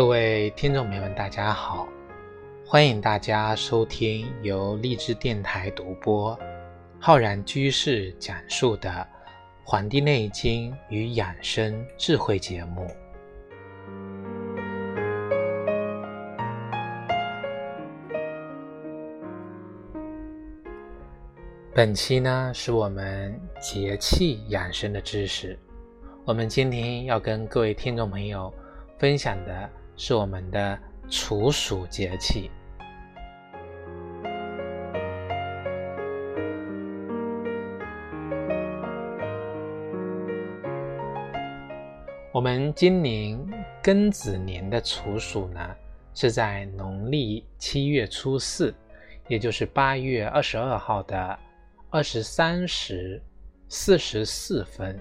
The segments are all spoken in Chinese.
各位听众朋友们，大家好！欢迎大家收听由励志电台独播、浩然居士讲述的《黄帝内经与养生智慧》节目。本期呢，是我们节气养生的知识。我们今天要跟各位听众朋友分享的。是我们的处暑节气。我们今年庚子年的处暑呢，是在农历七月初四，也就是八月二十二号的二十三时四十四分。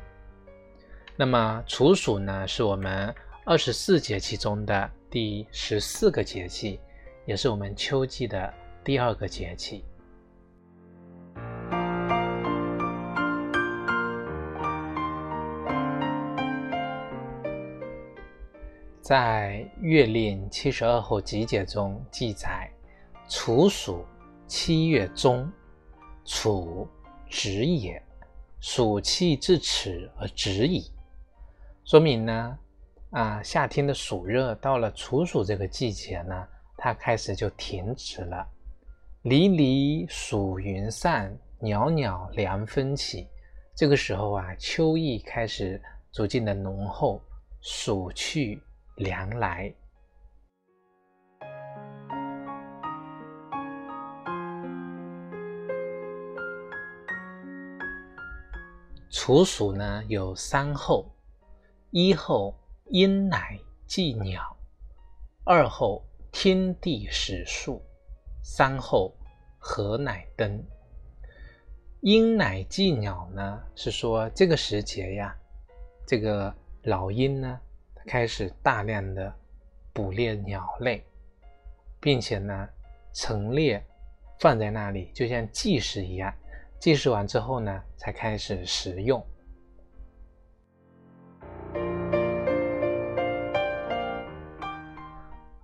那么处暑呢，是我们。二十四节气中的第十四个节气，也是我们秋季的第二个节气。在《月令七十二候集解》中记载：“处暑，七月中，处止也。暑气至此而止矣。”说明呢。啊，夏天的暑热到了处暑这个季节呢，它开始就停止了。离离暑云散，袅袅凉风起。这个时候啊，秋意开始逐渐的浓厚，暑去凉来。处暑呢有三候，一候。阴乃祭鸟，二后天地始肃，三后何乃登。阴乃祭鸟呢，是说这个时节呀，这个老鹰呢开始大量的捕猎鸟类，并且呢陈列放在那里，就像祭祀一样，祭祀完之后呢才开始食用。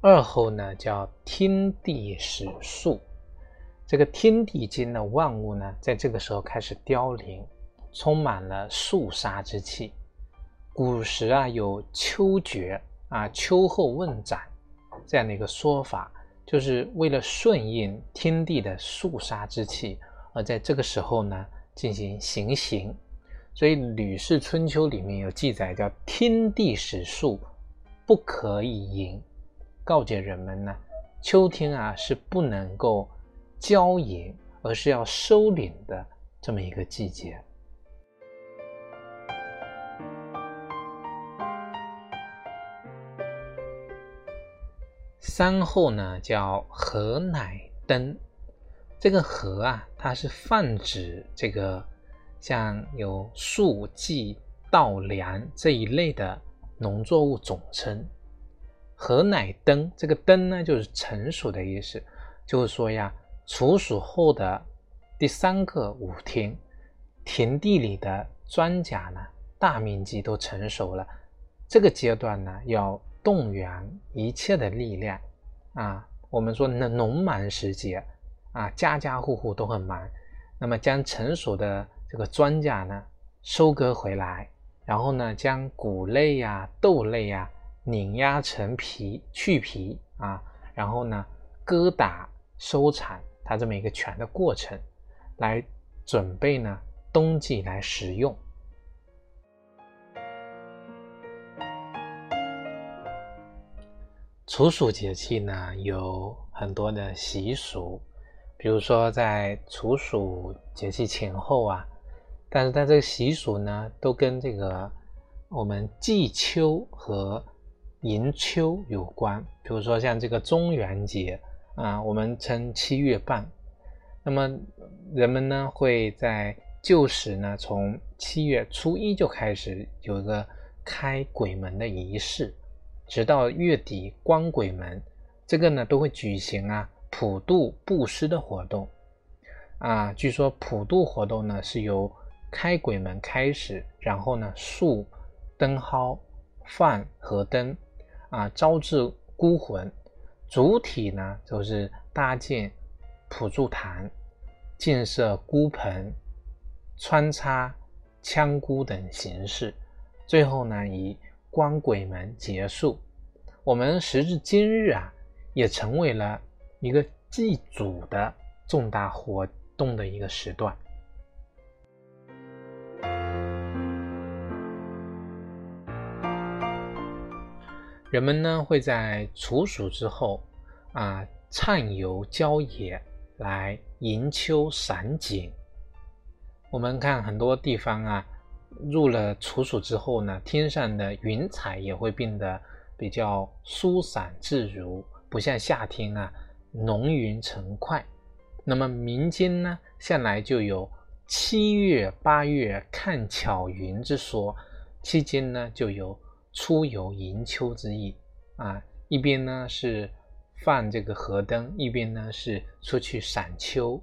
二后呢，叫天地始肃，这个天地间的万物呢，在这个时候开始凋零，充满了肃杀之气。古时啊，有秋决啊，秋后问斩这样的一个说法，就是为了顺应天地的肃杀之气，而在这个时候呢，进行行刑。所以《吕氏春秋》里面有记载，叫天地始肃，不可以淫。告诫人们呢，秋天啊是不能够骄淫，而是要收敛的这么一个季节。三后呢叫禾乃登，这个禾啊，它是泛指这个像有粟、稷、稻、粱这一类的农作物总称。禾乃登，这个登呢，就是成熟的意思。就是说呀，处暑后的第三个五天，田地里的庄稼呢，大面积都成熟了。这个阶段呢，要动员一切的力量啊。我们说农农忙时节啊，家家户户都很忙。那么将成熟的这个庄稼呢，收割回来，然后呢，将谷类呀、豆类呀。碾压成皮，去皮啊，然后呢，割打收产，它这么一个全的过程，来准备呢冬季来食用。处暑节气呢有很多的习俗，比如说在处暑节气前后啊，但是它这个习俗呢都跟这个我们季秋和迎秋有关，比如说像这个中元节啊，我们称七月半。那么人们呢会在旧时呢，从七月初一就开始有一个开鬼门的仪式，直到月底关鬼门，这个呢都会举行啊普渡布施的活动啊。据说普渡活动呢是由开鬼门开始，然后呢竖灯蒿、放河灯。啊招致孤魂，主体呢就是搭建普助坛，建设孤棚，穿插枪孤等形式，最后呢以关鬼门结束。我们时至今日啊，也成为了一个祭祖的重大活动的一个时段。人们呢会在处暑之后啊，畅游郊野来迎秋赏景。我们看很多地方啊，入了处暑之后呢，天上的云彩也会变得。比较舒散自如，不像夏天啊浓云成块。那么民间呢，向来就有七月八月看巧云之说，期间呢就有出游迎秋之意啊。一边呢是放这个河灯，一边呢是出去赏秋。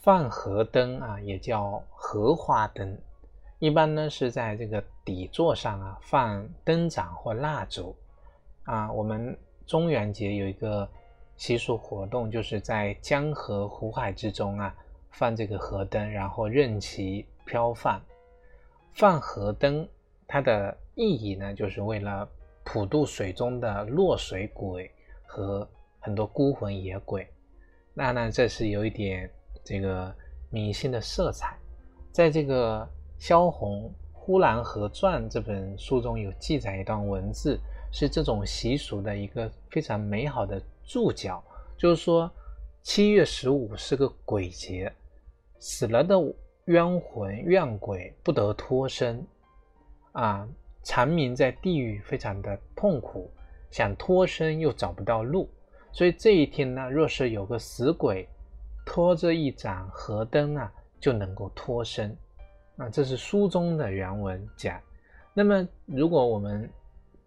放河灯啊，也叫荷花灯，一般呢是在这个底座上啊放灯盏或蜡烛啊。我们中元节有一个习俗活动，就是在江河湖海之中啊放这个河灯，然后任其飘放。放河灯它的意义呢，就是为了普渡水中的落水鬼和很多孤魂野鬼。那呢，这是有一点。这个迷信的色彩，在这个萧红《呼兰河传》这本书中有记载一段文字，是这种习俗的一个非常美好的注脚。就是说，七月十五是个鬼节，死了的冤魂怨鬼不得脱身，啊，长眠在地狱非常的痛苦，想脱身又找不到路，所以这一天呢，若是有个死鬼。拖着一盏河灯啊，就能够脱身啊，这是书中的原文讲。那么，如果我们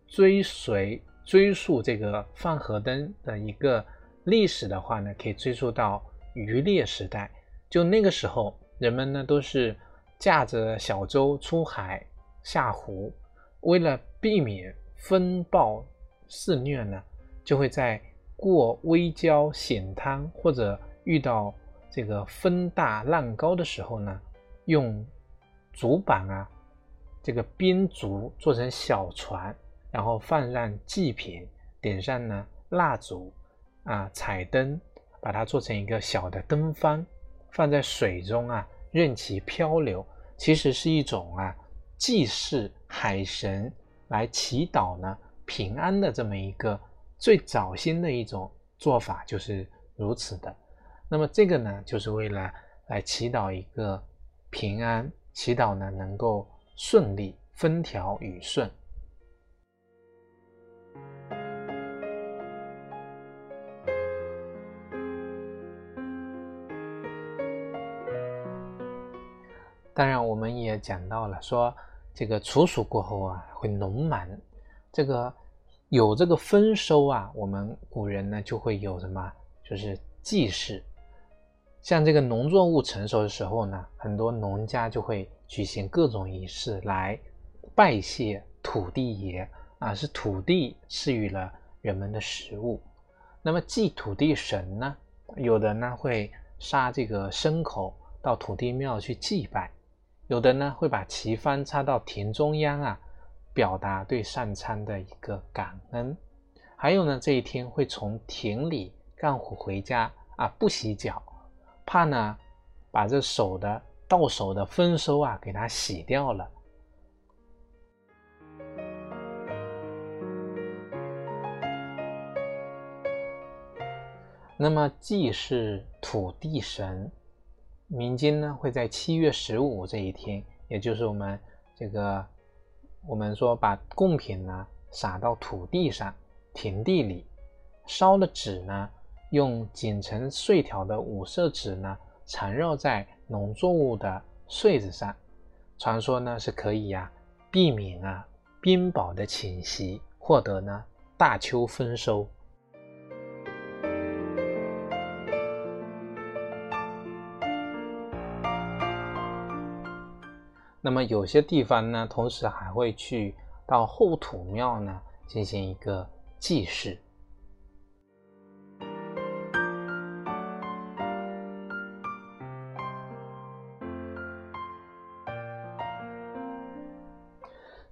追随追溯这个放河灯的一个历史的话呢，可以追溯到渔猎时代。就那个时候，人们呢都是驾着小舟出海下湖，为了避免风暴肆虐呢，就会在过危礁险滩或者遇到这个风大浪高的时候呢，用竹板啊，这个编竹做成小船，然后放上祭品，点上呢蜡烛啊彩灯，把它做成一个小的灯方，放在水中啊，任其漂流。其实是一种啊祭祀海神来祈祷呢平安的这么一个最早先的一种做法，就是如此的。那么这个呢，就是为了来祈祷一个平安，祈祷呢能够顺利，风调雨顺。当然，我们也讲到了，说这个处暑过后啊，会农忙，这个有这个丰收啊，我们古人呢就会有什么，就是祭祀。像这个农作物成熟的时候呢，很多农家就会举行各种仪式来拜谢土地爷啊，是土地赐予了人们的食物。那么祭土地神呢，有的呢会杀这个牲口到土地庙去祭拜，有的呢会把旗幡插到田中央啊，表达对上苍的一个感恩。还有呢，这一天会从田里干活回家啊，不洗脚。怕呢，把这手的到手的丰收啊，给它洗掉了。那么祭是土地神，民间呢会在七月十五这一天，也就是我们这个我们说把贡品呢撒到土地上、田地里，烧的纸呢。用剪成碎条的五色纸呢，缠绕在农作物的穗子上，传说呢是可以呀避免啊冰雹的侵袭，获得呢大秋丰收。那么有些地方呢，同时还会去到后土庙呢进行一个祭祀。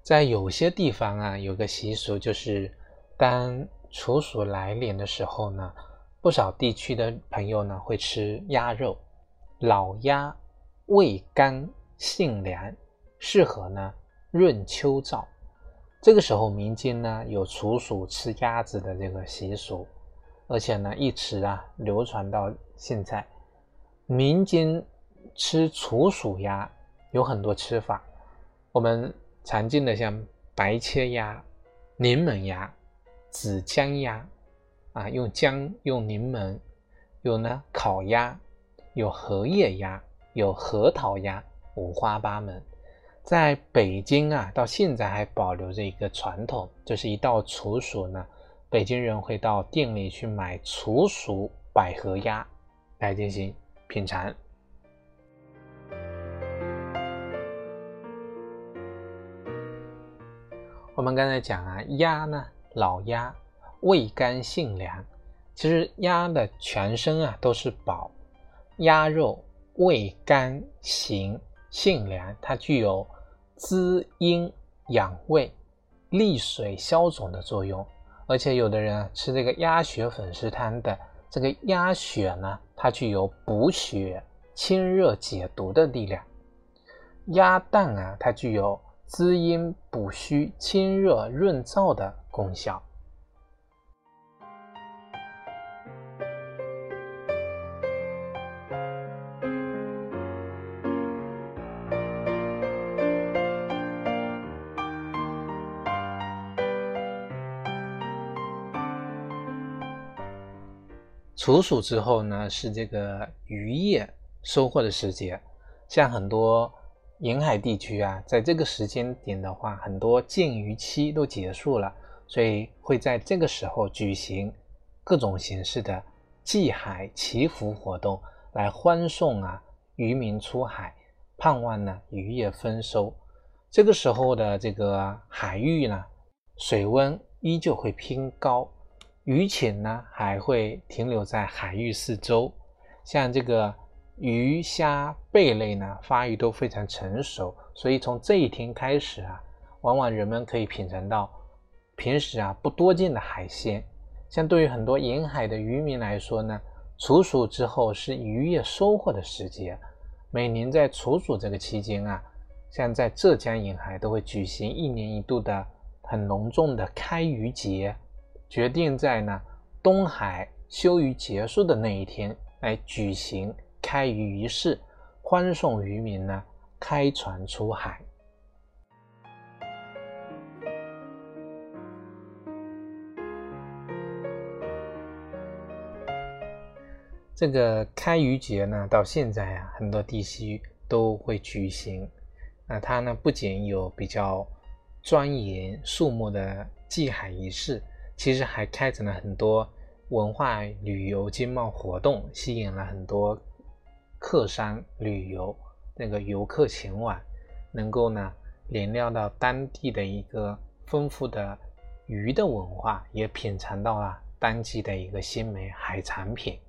在有些地方啊，有个习俗，就是当处暑来临的时候呢，不少地区的朋友呢会吃鸭肉。老鸭味甘性凉，适合呢润秋燥。这个时候，民间呢有处暑吃鸭子的这个习俗，而且呢一直啊流传到现在。民间吃处暑鸭有很多吃法，我们。常见的像白切鸭、柠檬鸭、紫姜鸭，啊，用姜用柠檬，有呢烤鸭，有荷叶鸭，有核桃鸭，五花八门。在北京啊，到现在还保留着一个传统，就是一到处暑呢，北京人会到店里去买处暑百合鸭来进行品尝。我们刚才讲啊，鸭呢，老鸭味甘性凉。其实鸭的全身啊都是宝，鸭肉味甘行性凉，它具有滋阴养胃、利水消肿的作用。而且有的人啊吃这个鸭血粉丝汤的，这个鸭血呢，它具有补血、清热解毒的力量。鸭蛋啊，它具有。滋阴补虚、清热润燥的功效。处暑之后呢，是这个渔业收获的时节，像很多。沿海地区啊，在这个时间点的话，很多禁渔期都结束了，所以会在这个时候举行各种形式的祭海祈福活动，来欢送啊渔民出海，盼望呢渔业丰收。这个时候的这个海域呢，水温依旧会偏高，鱼群呢还会停留在海域四周，像这个。鱼虾贝类呢，发育都非常成熟，所以从这一天开始啊，往往人们可以品尝到平时啊不多见的海鲜。像对于很多沿海的渔民来说呢，处暑之后是渔业收获的时节。每年在处暑这个期间啊，像在浙江沿海都会举行一年一度的很隆重的开渔节，决定在呢东海休渔结束的那一天来举行。开渔仪式，欢送渔民呢开船出海。这个开渔节呢，到现在啊，很多地区都会举行。那它呢，不仅有比较庄严肃穆的祭海仪式，其实还开展了很多文化旅游经贸活动，吸引了很多。客商旅游那个游客前往，能够呢领略到当地的一个丰富的鱼的文化，也品尝到了当季的一个鲜美海产品。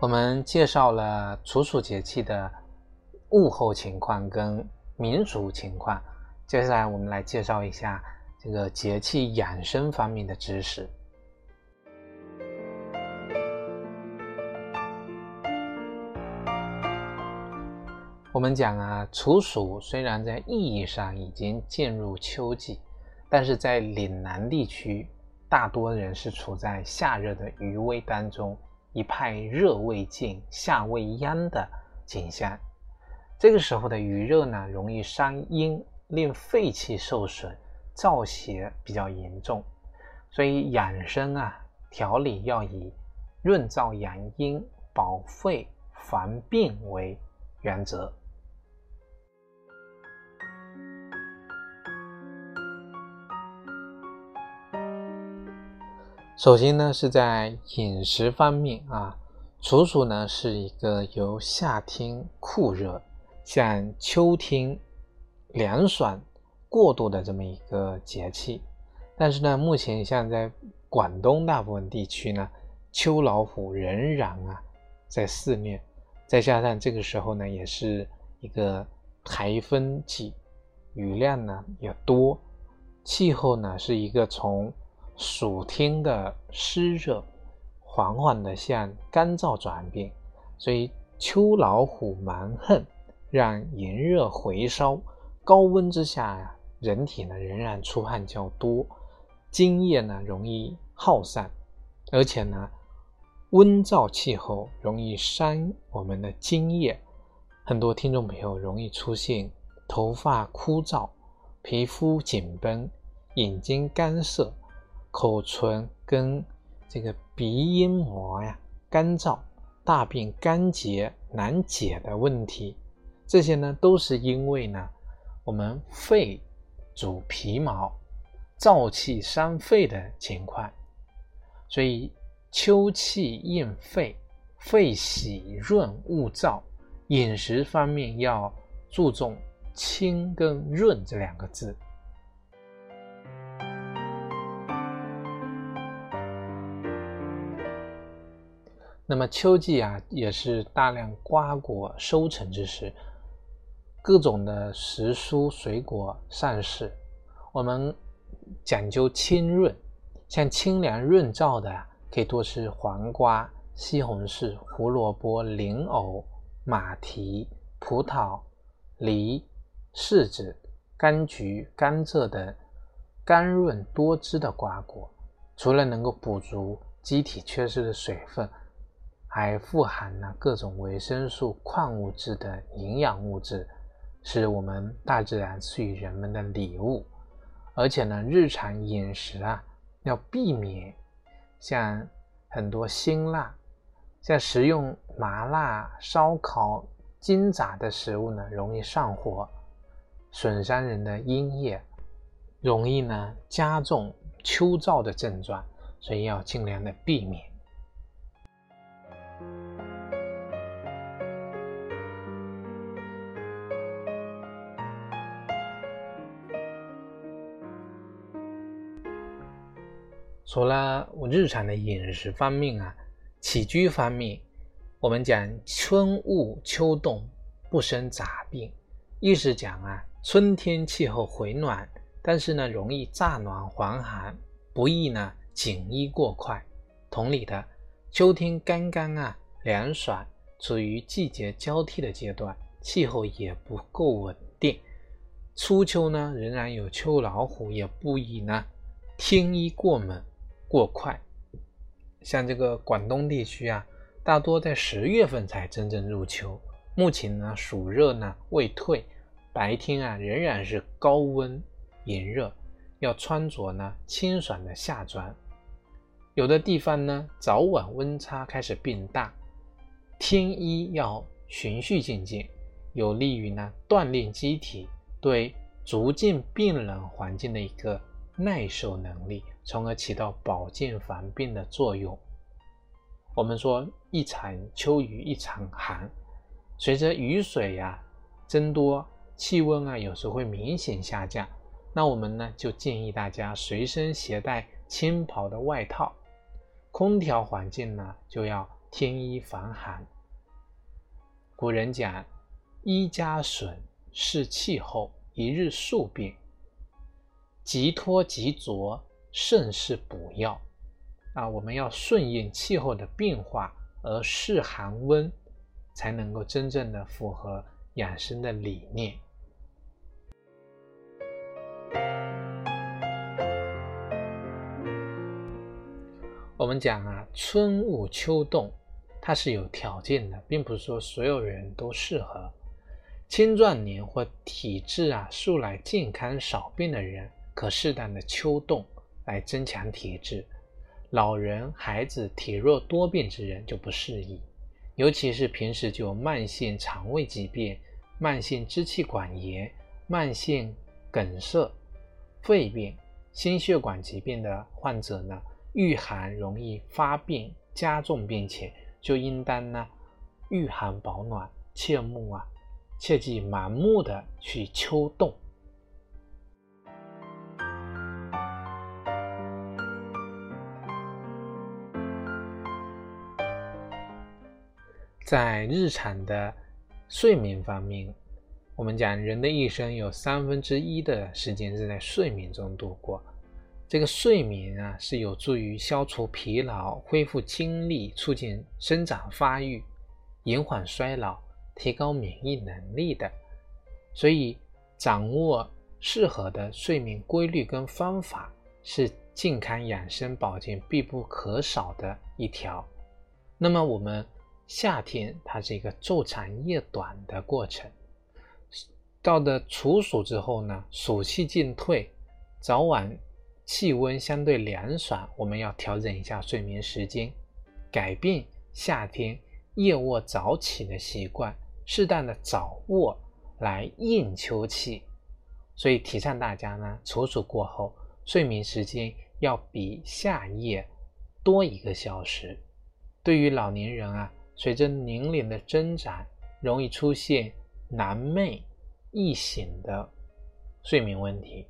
我们介绍了处暑节气的物候情况跟民俗情况，接下来我们来介绍一下。这个节气养生方面的知识，我们讲啊，处暑虽然在意义上已经进入秋季，但是在岭南地区，大多人是处在夏热的余威当中，一派热未尽，夏未央的景象。这个时候的余热呢，容易伤阴，令肺气受损。燥邪比较严重，所以养生啊调理要以润燥养阴、保肺防病为原则。首先呢是在饮食方面啊，处暑呢是一个由夏天酷热像秋天凉爽过渡的这么一个节气，但是呢，目前像在广东大部分地区呢，秋老虎仍然啊在肆虐，再加上这个时候呢，也是一个台风季，雨量呢也多，气候呢是一个从暑天的湿热缓缓的向干燥转变，所以秋老虎蛮横，让炎热回烧，高温之下呀，人体呢仍然出汗较多，津液呢容易耗散，而且呢温燥气候容易伤我们的津液，很多听众朋友容易出现头发枯燥、皮肤紧绷、眼睛干涩。口唇跟这个鼻咽膜呀干燥、大便干结难解的问题，这些呢都是因为呢我们肺主皮毛，燥气伤肺的情况，所以秋气应肺，肺喜润勿燥，饮食方面要注重清跟润这两个字。那么秋季啊，也是大量瓜果收成之时，各种的时蔬水果上市。我们讲究清润，像清凉润燥的，可以多吃黄瓜、西红柿、胡萝卜、莲藕、马蹄、葡萄、梨、柿子、柑橘、甘蔗等甘润多汁的瓜果，除了能够补足机体缺失的水分。还富含了各种维生素、矿物质等营养物质，是我们大自然赐予人们的礼物。而且呢，日常饮食啊，要避免像很多辛辣、像食用麻辣、烧烤、煎炸的食物呢，容易上火，损伤人的阴液，容易呢加重秋燥的症状，所以要尽量的避免。除了我日常的饮食方面啊，起居方面，我们讲春捂秋冻不生杂病，意思讲啊，春天气候回暖，但是呢容易乍暖还寒，不宜呢紧衣过快。同理的，秋天刚刚啊凉爽，处于季节交替的阶段，气候也不够稳定，初秋呢仍然有秋老虎，也不宜呢添衣过猛。过快，像这个广东地区啊，大多在十月份才真正入秋。目前呢，暑热呢未退，白天啊仍然是高温炎热，要穿着呢清爽的夏装。有的地方呢，早晚温差开始变大，添衣要循序渐进，有利于呢锻炼机体对逐渐变冷环境的一个耐受能力。从而起到保健防病的作用。我们说一场秋雨一场寒，随着雨水呀增多，气温啊有时会明显下降。那我们呢就建议大家随身携带轻薄的外套，空调环境呢就要添衣防寒。古人讲：“衣加损，是气候，一日数变，即脱即着。”甚是补药啊！我们要顺应气候的变化而适寒温，才能够真正的符合养生的理念。我们讲啊，春捂秋冻，它是有条件的，并不是说所有人都适合。青壮年或体质啊素来健康少病的人，可适当的秋冻。来增强体质，老人、孩子、体弱多病之人就不适宜，尤其是平时就有慢性肠胃疾病、慢性支气管炎、慢性梗塞、肺病、心血管疾病的患者呢，遇寒容易发病加重病情，就应当呢御寒保暖，切勿啊切忌盲目的去秋冻。在日常的睡眠方面，我们讲人的一生有三分之一的时间是在睡眠中度过。这个睡眠啊，是有助于消除疲劳、恢复精力、促进生长发育、延缓衰老、提高免疫能力的。所以，掌握适合的睡眠规律跟方法，是健康养生保健必不可少的一条。那么，我们。夏天它是一个昼长夜短的过程，到了处暑之后呢，暑气渐退，早晚气温相对凉爽，我们要调整一下睡眠时间，改变夏天夜卧早起的习惯，适当的早卧来应秋气。所以提倡大家呢，处暑过后睡眠时间要比夏夜多一个小时。对于老年人啊。随着年龄的增长，容易出现难寐易醒的睡眠问题，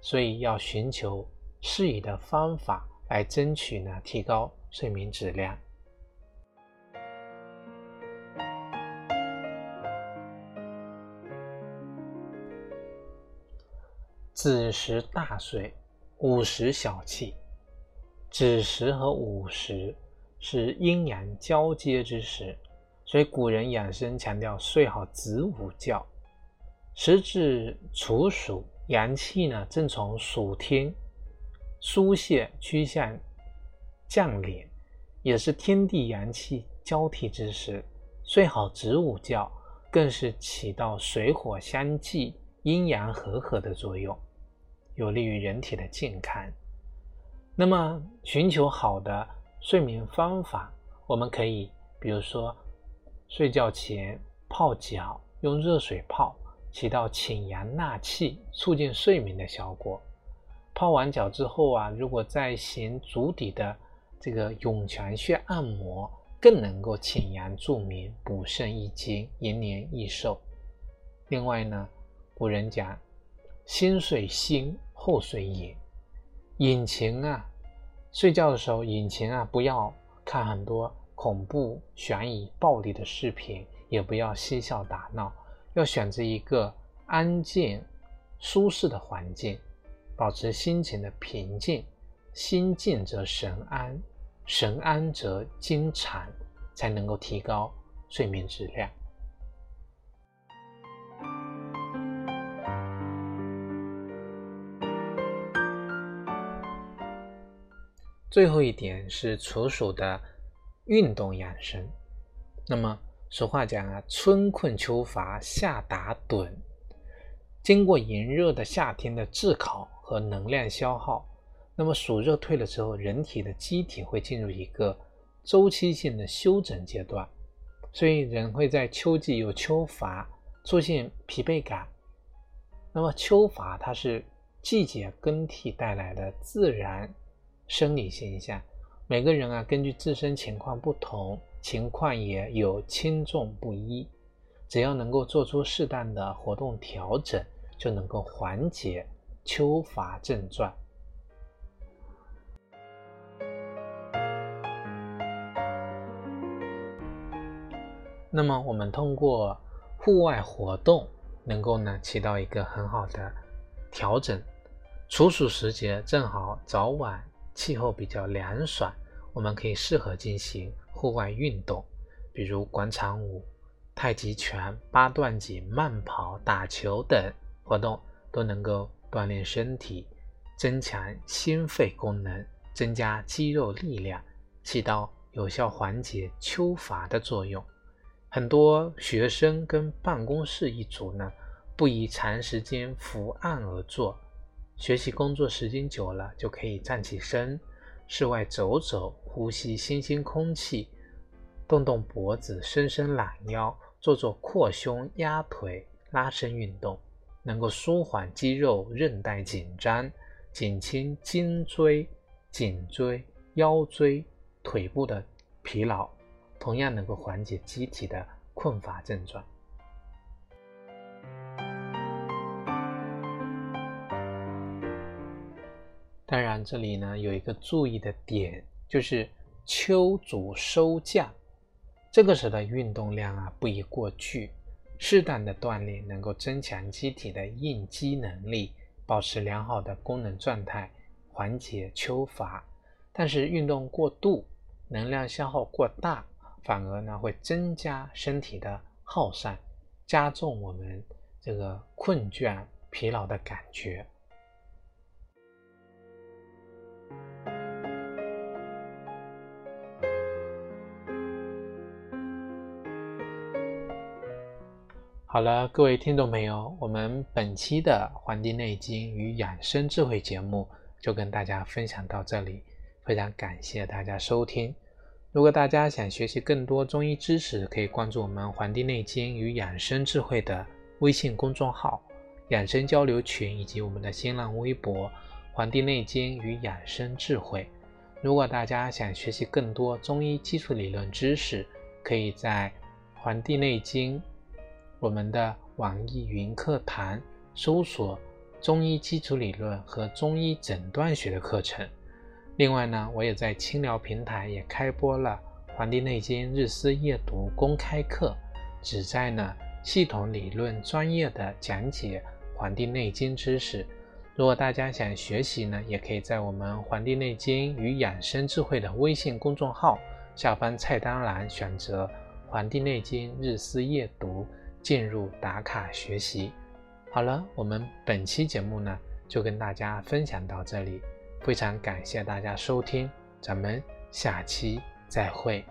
所以要寻求适宜的方法来争取呢提高睡眠质量。子时大睡，午时小憩。子时和午时。是阴阳交接之时，所以古人养生强调睡好子午觉。时至处暑，阳气呢正从暑天疏泄趋向降敛，也是天地阳气交替之时。睡好子午觉，更是起到水火相济、阴阳和合的作用，有利于人体的健康。那么，寻求好的。睡眠方法，我们可以，比如说，睡觉前泡脚，用热水泡，起到清阳纳气、促进睡眠的效果。泡完脚之后啊，如果再行足底的这个涌泉穴按摩，更能够清阳助眠、补肾益精、延年益寿。另外呢，古人讲，先睡心，后睡眼，眼前啊。睡觉的时候，眼前啊不要看很多恐怖、悬疑、暴力的视频，也不要嬉笑打闹，要选择一个安静、舒适的环境，保持心情的平静。心静则神安，神安则精产，才能够提高睡眠质量。最后一点是处暑的运动养生。那么俗话讲啊，春困秋乏夏打盹。经过炎热的夏天的炙烤和能量消耗，那么暑热退了之后，人体的机体会进入一个周期性的休整阶段，所以人会在秋季有秋乏，出现疲惫感。那么秋乏它是季节更替带来的自然。生理现象，每个人啊，根据自身情况不同，情况也有轻重不一。只要能够做出适当的活动调整，就能够缓解秋乏症状。那么，我们通过户外活动，能够呢起到一个很好的调整。处暑时节，正好早晚。气候比较凉爽，我们可以适合进行户外运动，比如广场舞、太极拳、八段锦、慢跑、打球等活动，都能够锻炼身体，增强心肺功能，增加肌肉力量，起到有效缓解秋乏的作用。很多学生跟办公室一族呢，不宜长时间伏案而坐。学习工作时间久了，就可以站起身，室外走走，呼吸新鲜空气，动动脖子，伸伸懒腰，做做扩胸、压腿、拉伸运动，能够舒缓肌肉韧带紧张，减轻颈椎、颈椎、腰椎、腿部的疲劳，同样能够缓解机体的困乏症状。当然，这里呢有一个注意的点，就是秋足收降，这个时候的运动量啊不宜过巨，适当的锻炼能够增强机体的应激能力，保持良好的功能状态，缓解秋乏。但是运动过度，能量消耗过大，反而呢会增加身体的耗散，加重我们这个困倦、疲劳的感觉。好了，各位听众朋友，我们本期的《黄帝内经与养生智慧》节目就跟大家分享到这里，非常感谢大家收听。如果大家想学习更多中医知识，可以关注我们《黄帝内经与养生智慧》的微信公众号、养生交流群以及我们的新浪微博《黄帝内经与养生智慧》。如果大家想学习更多中医基础理论知识，可以在《黄帝内经》。我们的网易云课堂搜索中医基础理论和中医诊断学的课程。另外呢，我也在清聊平台也开播了《黄帝内经日思夜读》公开课，旨在呢系统理论专业的讲解《黄帝内经》知识。如果大家想学习呢，也可以在我们《黄帝内经与养生智慧》的微信公众号下方菜单栏选择《黄帝内经日思夜读》。进入打卡学习。好了，我们本期节目呢就跟大家分享到这里，非常感谢大家收听，咱们下期再会。